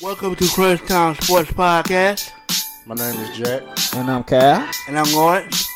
Welcome to Crunch Time Sports Podcast, My name is Jack, And I'm Cal. and I'm Lawrence.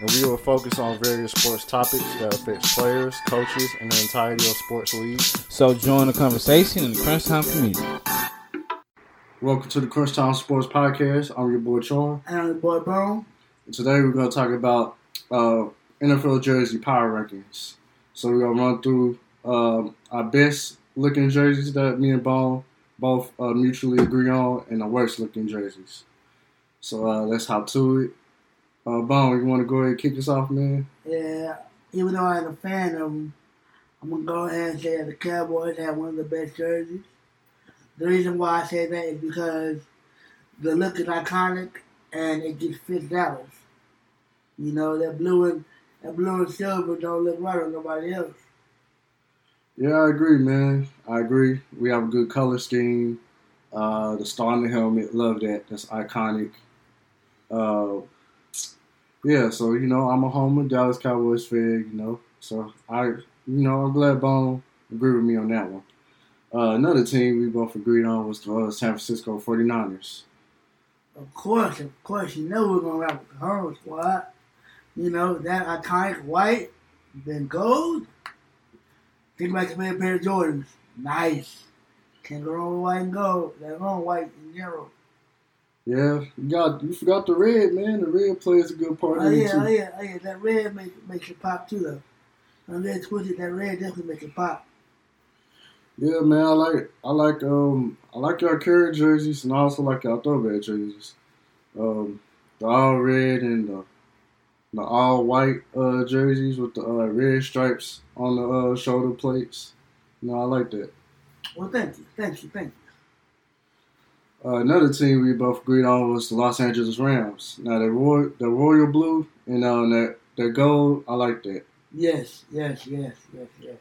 and we will focus on various sports topics that affect players, coaches, and the entirety of sports leagues. So join the conversation in the Crunch Time community. Welcome to the Crunch Time Sports Podcast. I'm your boy Chon. And I'm the boy Bone. And today we're going to talk about uh, NFL jersey power rankings. So we're going to run through um, our best looking jerseys that me and Bone both uh, mutually agree on, and the worst looking jerseys. So uh, let's hop to it. Uh, Bone, you want to go ahead and kick us off, man? Yeah, even though I'm a fan of them, I'm gonna go ahead and say that the Cowboys have one of the best jerseys. The reason why I say that is because the look is iconic and it just fits Dallas. You know, that blue and that blue and silver don't look right on nobody else. Yeah, I agree, man. I agree. We have a good color scheme. Uh, the star on the helmet, love that. That's iconic. Uh, yeah, so you know, I'm a homer, Dallas Cowboys fan. You know, so I, you know, I'm glad Bone agreed with me on that one. Uh, another team we both agreed on was the uh, San Francisco 49ers. Of course, of course, you know we're gonna rap with the home squad. You know, that iconic white, then gold. Think about the pair pair of Jordans. Nice. Can't go wrong with white and gold. They're on white and yellow. Yeah, you got you forgot the red, man. The red plays a good part Oh yeah, too. oh yeah, oh yeah. That red makes makes it pop too though. When red twisted, that red definitely makes it pop. Yeah, man, I like I like um I like your current jerseys and I also like your throwback jerseys. Um, the all red and the the all white uh jerseys with the uh, red stripes on the uh, shoulder plates. You know, I like that. Well, thank you, thank you, thank you. Uh, another team we both agreed on was the Los Angeles Rams. Now the royal the royal blue and uh, that that gold, I like that. Yes, yes, yes, yes, yes.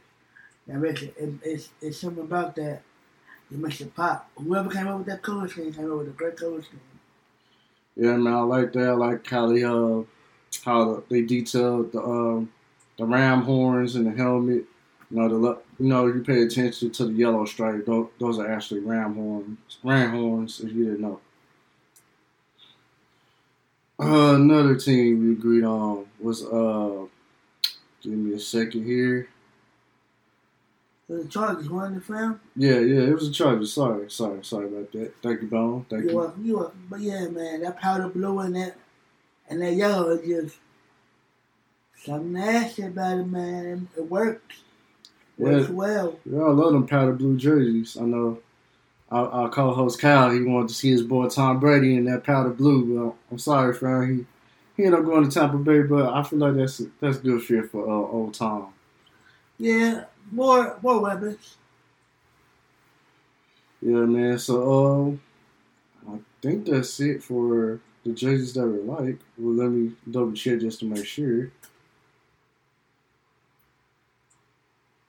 That makes it, it it's it's something about that. It makes it pop. Whoever came up with that color scheme came up with a great color scheme. Yeah, man, I like that. I like they uh how they detailed the um the ram horns and the helmet. You know, the you know you pay attention to the yellow stripe. Those, those are actually ram horns. Ram horns, if you didn't know. Uh, another team we agreed on was uh. Give me a second here. The Chargers won the film. Yeah, yeah, it was a Chargers. Sorry, sorry, sorry about that. Thank you, Bone. Thank You're you. welcome, you're welcome. But yeah, man, that powder blue and that and that yellow is just something nasty about it, man. It works. Works Yeah. well. Yeah, I love them powder blue jerseys. I know our, our co-host Kyle, he wanted to see his boy Tom Brady in that powder blue. Well, I'm sorry, friend. He he ended up going to Tampa Bay, but I feel like that's that's good fit for uh, old Tom. Yeah, more more weapons. Yeah, man. So uh, I think that's it for the jerseys that we like. Well, let me double check just to make sure.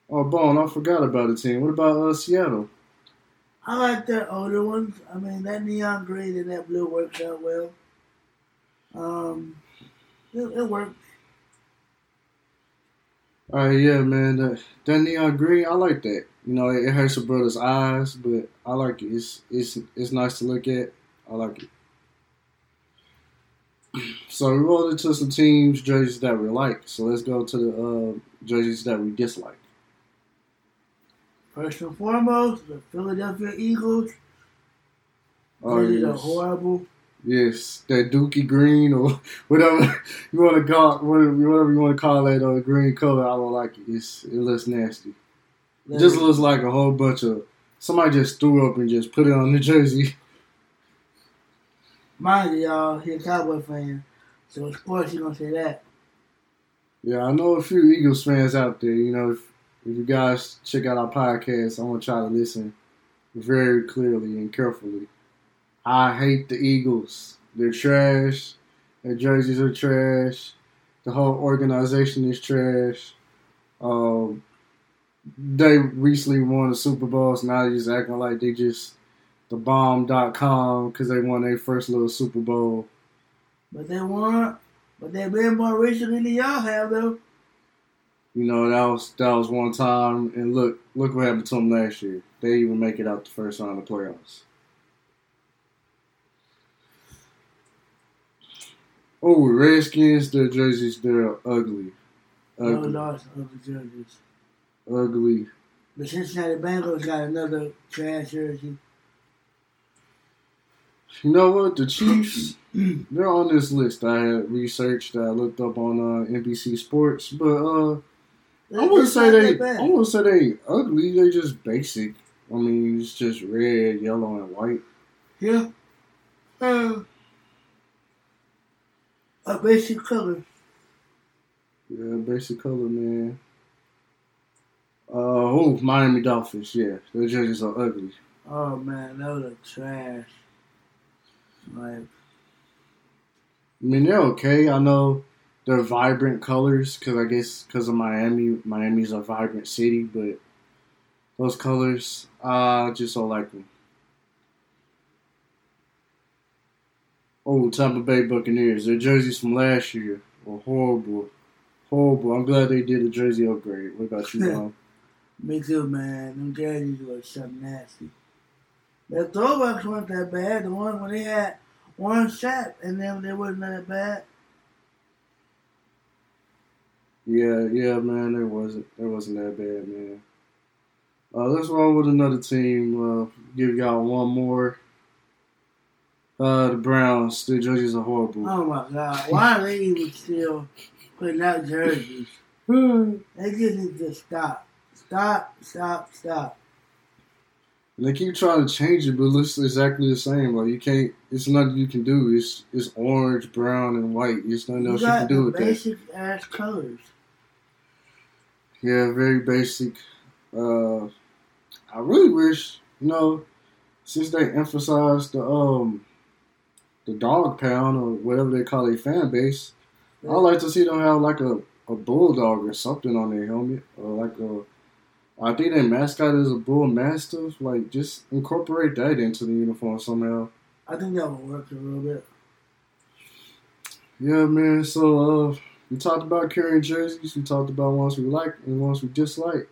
Oh, Bone, I forgot about the team. What about uh, Seattle? I like the older ones. I mean, that neon green and that blue works out well. Um, it, it works. All right, yeah, man. That, that neon green, I like that. You know, it, it hurts a brother's eyes, but I like it. It's it's it's nice to look at. I like it. So we rolled into some teams jerseys that we like. So let's go to the uh, jerseys that we dislike. First and foremost, the Philadelphia Eagles. Oh, These are horrible. Yes, that Dookie green or whatever you want to call whatever, whatever you want to call that uh, green color. I don't like it. It's, it looks nasty. It just looks like a whole bunch of somebody just threw up and just put it on the jersey. Mind you, y'all, he a Cowboy fan, so of course he gonna say that. Yeah, I know a few Eagles fans out there. You know, if, if you guys check out our podcast, I'm gonna try to listen very clearly and carefully. I hate the Eagles. They're trash. Their jerseys are trash. The whole organization is trash. Um, they recently won the Super Bowl, so now they're just acting like they just the bomb.com because they won their first little Super Bowl. But they weren't. But they've been more racial than y'all have, though. You know that was that was one time, and look look what happened to them last year. They even make it out the first round of the playoffs. Oh, Redskins, their jerseys, they're ugly. ugly. No, lost ugly jerseys. Ugly. The Cincinnati Bengals got another trash jersey. You know what? The Chiefs, they're on this list I had researched, I looked up on uh, NBC Sports, but uh, I wouldn't say they. bad. I wouldn't say they ugly. They just basic. I mean, it's just red, yellow, and white. Yeah. Uh, a basic color. Yeah, basic color, man. Uh oh, Miami Dolphins. Yeah, their jerseys are ugly. Oh man, those are trash. Like, I mean, they're okay. I know they're vibrant colors because I guess because of Miami. Miami's a vibrant city, but those colors, I just don't like them. Oh, Tampa Bay Buccaneers. Their jerseys from last year were horrible. Horrible. I'm glad they did a jersey upgrade. What about you, Dom? me too, man. Them jerseys were something nasty. The throwbacks weren't that bad. The one when they had one shot and then they wasn't that bad. Yeah, yeah, man, it wasn't it wasn't that bad, man. Uh, let's roll with another team. Uh, give y'all one more. Uh, the Browns. The jerseys are horrible. Oh my god. Why are they even still putting out jerseys? They just need to stop. Stop, stop, stop. And they keep trying to change it, but it looks exactly the same. Like you can't. It's nothing you can do. It's it's orange, brown, and white. It's nothing You else you can got do with that. basic ass colors. Yeah, very basic. Uh, I really wish you know, since they emphasized the um, the dog pound or whatever they call their fan base, I'd like to see them have like a, a bulldog or something on their helmet, or like a. I think their mascot is a bull mastiff. Like, just incorporate that into the uniform somehow. I think that would work a little bit. Yeah, man. So, uh, we talked about carrying jerseys. We talked about ones we like and ones we dislike.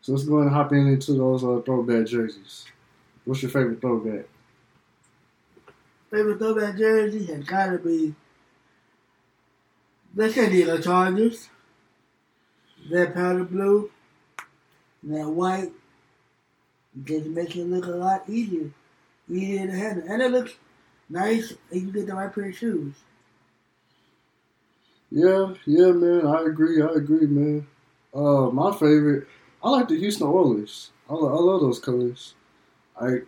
So let's go ahead and hop in into those uh, throwback jerseys. What's your favorite throwback? Favorite throwback jersey has gotta be the San Diego Chargers. That powder blue, that white, just makes it look a lot easier. Easier to handle. And it looks nice if you get the right pair of shoes. Yeah, yeah, man. I agree. I agree, man. Uh, my favorite. I like the Houston Oilers. I, lo- I love those colors. I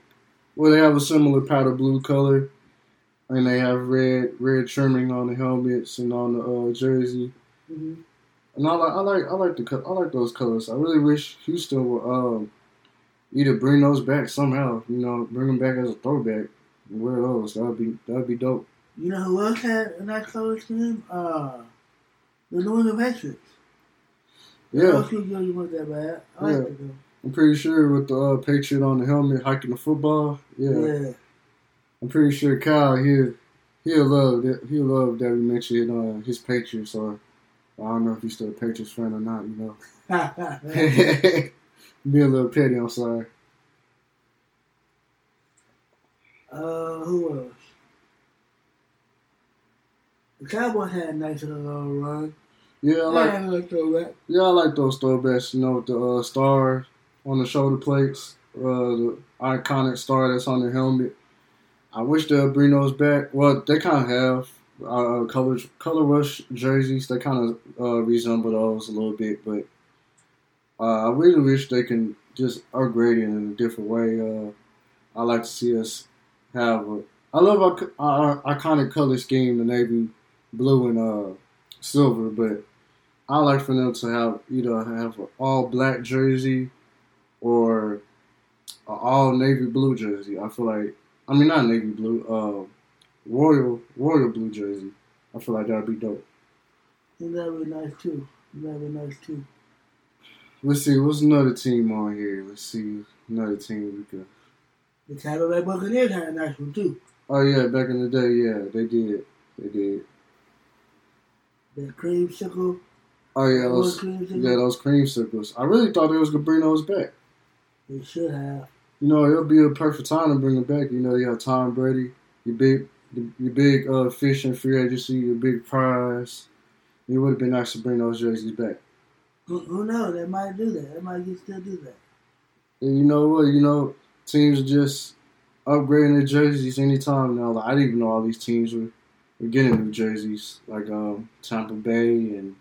well, they have a similar powder blue color, and they have red red trimming on the helmets and on the uh, jersey. hmm And I like I like I like the I like those colors. I really wish Houston would um, either bring those back somehow. You know, bring them back as a throwback. and Wear those. That would be that would be dope. You know who else had a nice color scheme? Uh, the New England Patriots. Yeah, Those shoes really weren't that bad. I yeah. Like I'm pretty sure with the uh, Patriot on the helmet hiking the football. Yeah, yeah. I'm pretty sure Kyle he'll he'll love that he'll love that we mentioned uh, his Patriots or I don't know if he's still a Patriots fan or not. You know, be a little petty. I'm sorry. uh, who else? The Cowboys had a nice little run. Yeah, I like yeah, I like throwback. Yeah, I like those throwbacks. You know, with the uh, star on the shoulder plates, uh, the iconic star that's on the helmet. I wish they'll bring those back. Well, they kind of have uh, color color rush jerseys. They kind of uh, resemble those a little bit, but uh, I really wish they can just upgrade it in a different way. Uh, I like to see us have. A, I love our, our iconic color scheme, the navy blue and uh, silver, but I like for them to have either have an all black jersey or an all navy blue jersey. I feel like I mean not navy blue, uh, royal royal blue jersey. I feel like that'd be dope. And that'd be nice too. That'd be nice too. Let's see, what's another team on here? Let's see another team we could. The Tampa Bay Buccaneers had a nice one too. Oh yeah, back in the day, yeah, they did, they did. The creamsicle. Oh yeah, those creamsicle? yeah those creamsicles. I really thought they was gonna bring those back. They should have. You know, it'll be a perfect time to bring them back. You know, you have Tom Brady, your big the, your big uh, fish in free agency, your big prize. It would have been nice to bring those jerseys back. Who, who knows? They might do that. They might still do that. And you know what? You know, teams are just upgrading their jerseys anytime now. Like, I didn't even know all these teams were, were getting new jerseys, like um, Tampa Bay and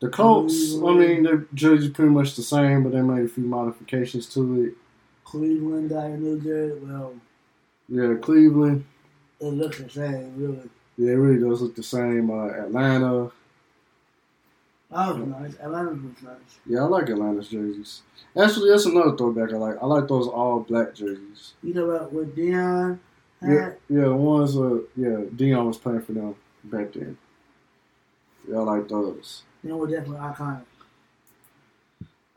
the Colts. I mean, their jerseys pretty much the same, but they made a few modifications to it. Cleveland got a new jersey. Well, Yeah, Cleveland. it looks the same, really. Yeah, it really does look the same. Uh, Atlanta. That was nice. Atlanta was nice. Yeah, I like Atlanta's jerseys. Actually, that's another throwback I like. I like those all black jerseys. You know what? With Deion? Yeah, yeah, the ones uh yeah, Deion was playing for them back then. Yeah, I like those. They were definitely iconic.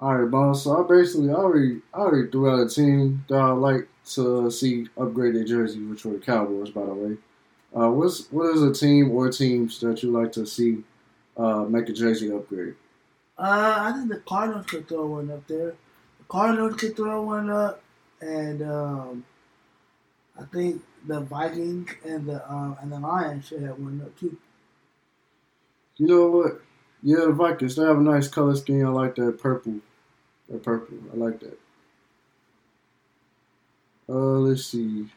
All right, boss. So I basically I already I already threw out a team that I like to see upgrade their jersey, which were the Cowboys, by the way. Uh, what's what is a team or teams that you like to see uh, make a jersey upgrade? Uh, I think the Cardinals could throw one up there. The Cardinals could throw one up, and um, I think the Vikings and the um, and the Lions should have one up too. You know what? Yeah, the Vikings. They have a nice color scheme. I like that purple. That purple. I like that. Uh, let's see.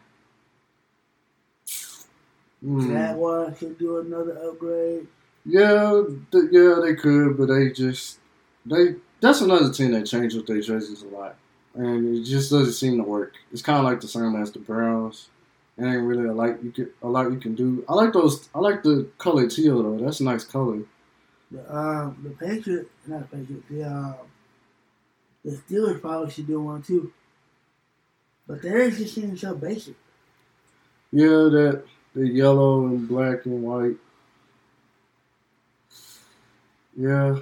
Jaguars could do another upgrade. Yeah, th- yeah, they could, but they just they. That's another team that changes their jerseys a lot, and it just doesn't seem to work. It's kind of like the same as the Browns. It ain't really a lot you can a lot you can do. I like those. I like the color teal though. That's a nice color. The um, the Patriots, not Patriots, the um, the Steelers probably should do one too. But theirs just seems so basic. Yeah, that the yellow and black and white. Yeah,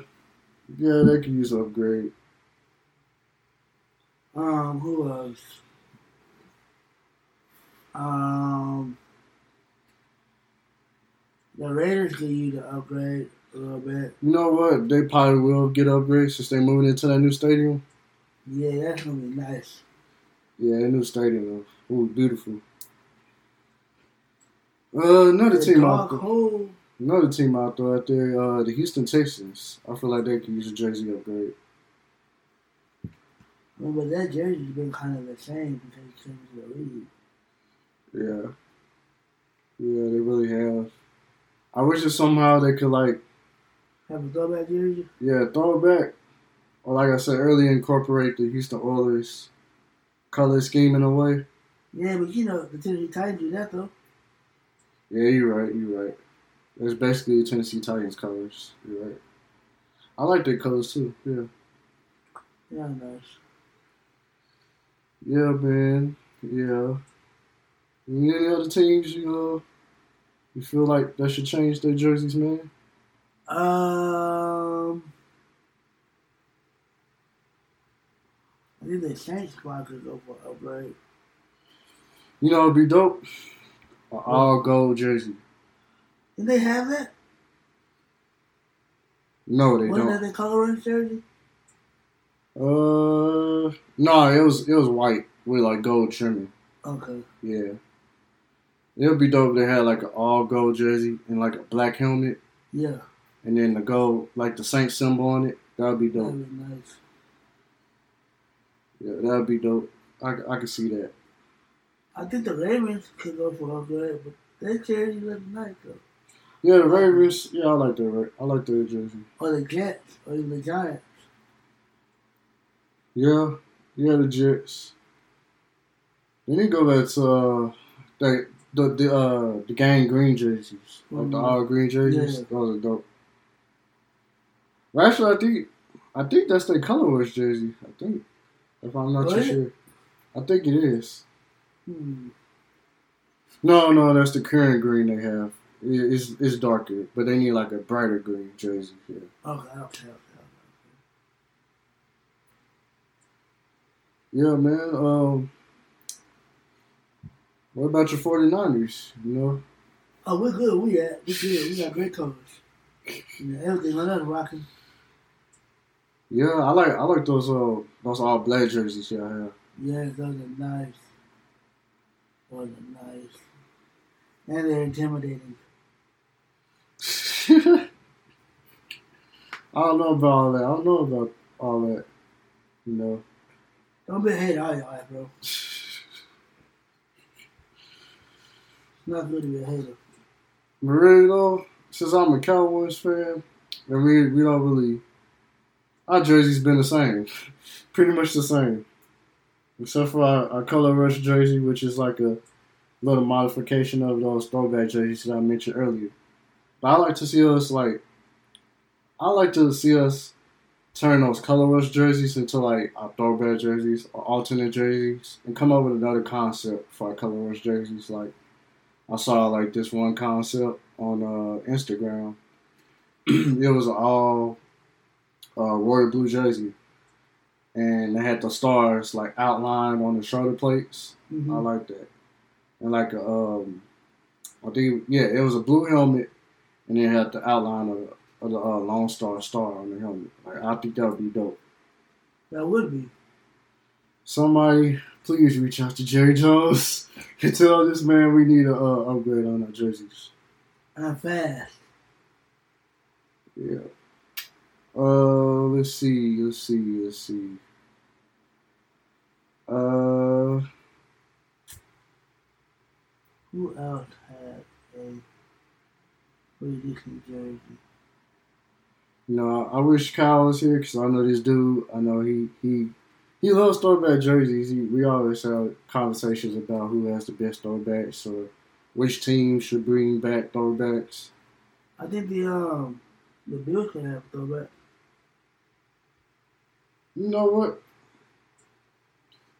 yeah, they could use an upgrade. Um, who else? Um, the Raiders could use an upgrade a little bit. You know what? They probably will get upgrades since they're moving into that new stadium. Yeah, that's gonna be nice. Yeah, that new stadium. though. Ooh, beautiful. Uh, another The team out there. Another team out there, out there, uh, the Houston Texans. I feel like they could use a jersey upgrade. Well, but that jersey's been kind of the same because he came to the league. Yeah, yeah, they really have. I wish that somehow they could like, Have a throwback jersey. yeah, throw it back, or like I said earlier, incorporate the Houston Oilers color scheme in a way. Yeah, but you know the Tennessee Titans do that though. Yeah, you're right. You're right. It's basically the Tennessee Titans colors. You're right. I like their colors too. Yeah. Yeah, nice. Yeah, man. Yeah. Any other teams you know you feel like that should change their jerseys, man? Um, I think the Saints squad could go for an upgrade. You know, it'd be dope. An all gold jersey. Did they have that? No, they Wasn't that don't. the color orange jersey? Uh, no, it was it was white with like gold trimming. Okay. Yeah. It would be dope. if They had like an all gold jersey and like a black helmet, Yeah, and then the gold like the Saint symbol on it. That would be dope. that'd be nice. Yeah, that would be dope. I, I could see that. I think the Ravens could go for an upgrade, but their jersey looks nice though. Yeah, the Ravens. Yeah, I like their I like their jersey. Or the Jets, or even the Giants. Yeah, yeah, the Jets. They need to go back to uh, the the the uh the gang green jerseys, like the Mhm. all green jerseys. Yeah. Those are dope. Well, actually, I think I think that's their colorways jersey. I think, if I'm not too sure, I think it is. Hmm. No, no, that's the current green they have. It's it's darker, but they need like a brighter green jersey. Yeah. Okay, okay, okay. Yeah, man. Um, what about your 49ers? You know, Oh, we're good. We at we good. We got great colors. You know, everything on us rocking. yeah, I like I like those uh those all black jerseys y'all have. Yeah, those are nice. Those are nice. and they're intimidating. I don't know about all that. I don't know about all that. You know. Don't be a hater all your life, bro. It's not good to be a hater. Really though, since I'm a Cowboys fan, and we we don't really our jersey's been the same. Pretty much the same. Except for our, our color rush jersey, which is like a little modification of those throwback jerseys that I mentioned earlier. But I like to see us like I like to see us turn those color rush jerseys into like our throwback jerseys or alternate jerseys and come up with another concept for our color rush jerseys. Like I saw like this one concept on uh, Instagram. it was all uh, royal blue jersey, and they had the stars like outlined on the shoulder plates. Mhm. I like that, and like a, um, I think yeah, it was a blue helmet, and it had the outline of, of the uh, Lone Star star on the helmet. Like I think that would be dope. That would be. Somebody, please reach out to Jerry Jones and tell this man we need a uh, upgrade on our jerseys. I'm fast. Yeah. Uh, let's see, let's see, let's see. Uh, Who else had a pretty decent jersey? know, I, wish Kyle was here because I know this dude. I know he he he loves throwback jerseys. He, we always have conversations about who has the best throwbacks or which team should bring back throwbacks. I think the um the Bills can have throwback. You know what?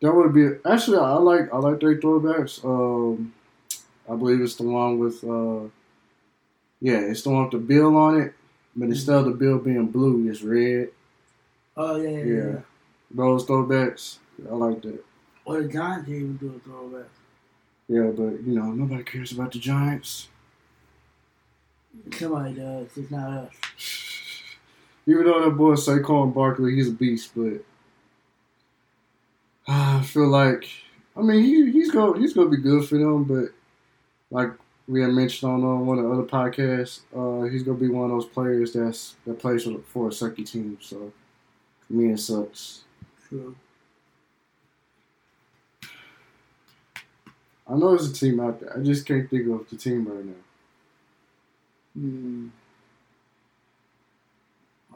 That would be actually. I like I like their throwbacks. Um, I believe it's the one with uh, yeah, it's the one with the bill on it, but instead of the bill being blue, it's red. Oh yeah, yeah, Yeah. yeah. Those throwbacks, I like that. Or the Giants even do a throwback. Yeah, but you know nobody cares about the Giants. Somebody does. It's not us. Even though that boy Saquon Barkley, he's a beast, but I feel like I mean he, he's go he's gonna be good for them, but like we had mentioned on uh, one of the other podcasts, uh, he's gonna be one of those players that's that plays for, for a sucky team. So me, it sucks. True. I know there's a team out there. I just can't think of the team right now. Hmm.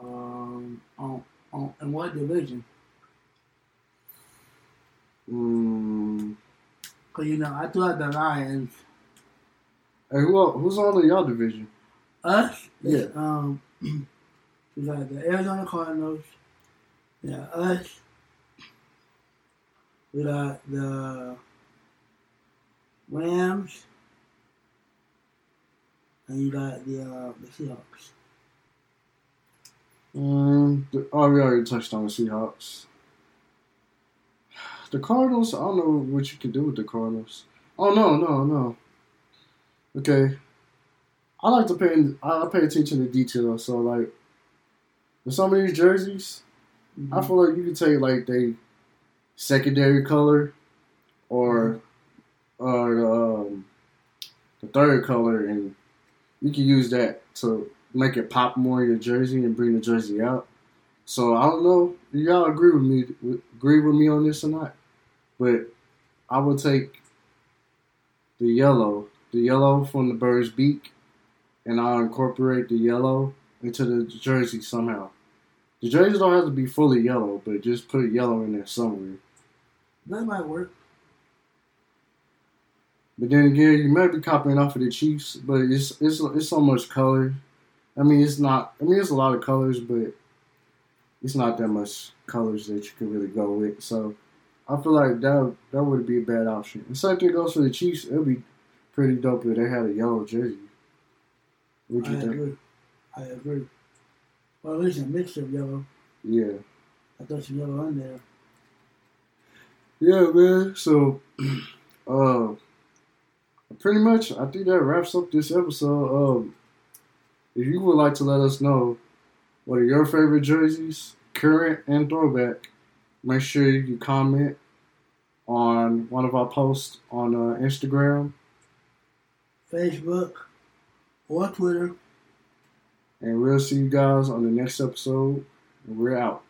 Um. On, on, in what division? Mm. Cause you know I threw out the Lions. Hey, who who's on the y'all division? Us. Yeah. Um. we got the Arizona Cardinals. Yeah. Us. We got the Rams. And you got the uh, the Seahawks. Um, the, oh, we already touched on the Seahawks. The Cardinals, I don't know what you can do with the Cardinals. Oh no, no, no. Okay, I like to pay. I pay attention to detail. So like, with some of these jerseys, I feel like you can take like the secondary color, or or um, the third color, and you can use that to make it pop more in your jersey and bring the jersey out. So I don't know. Y'all agree with me? Agree with me on this or not? But I would take the yellow, the yellow from the bird's beak, and I'll incorporate the yellow into the jersey somehow. The jerseys don't have to be fully yellow, but just put yellow in there somewhere. That might work. But then again, you might be copying off of the Chiefs, but it's it's it's so much color. I mean, it's not. I mean, it's a lot of colors, but it's not that much colors that you can really go with. So I feel like that that would be a bad option. And same thing goes for the Chiefs. It would be pretty dope if they had a yellow jersey. I you think? agree. I agree. Well, at least a mix of yellow. Yeah, I thought some yellow in there. yeah, man. So, uh, pretty much, I think that wraps up this episode. Um, if you would like to let us know what are your favorite jerseys, current and throwback, make sure you comment on one of our posts on uh, Instagram. Facebook, or Twitter. And we'll see you guys on the next episode. We're out.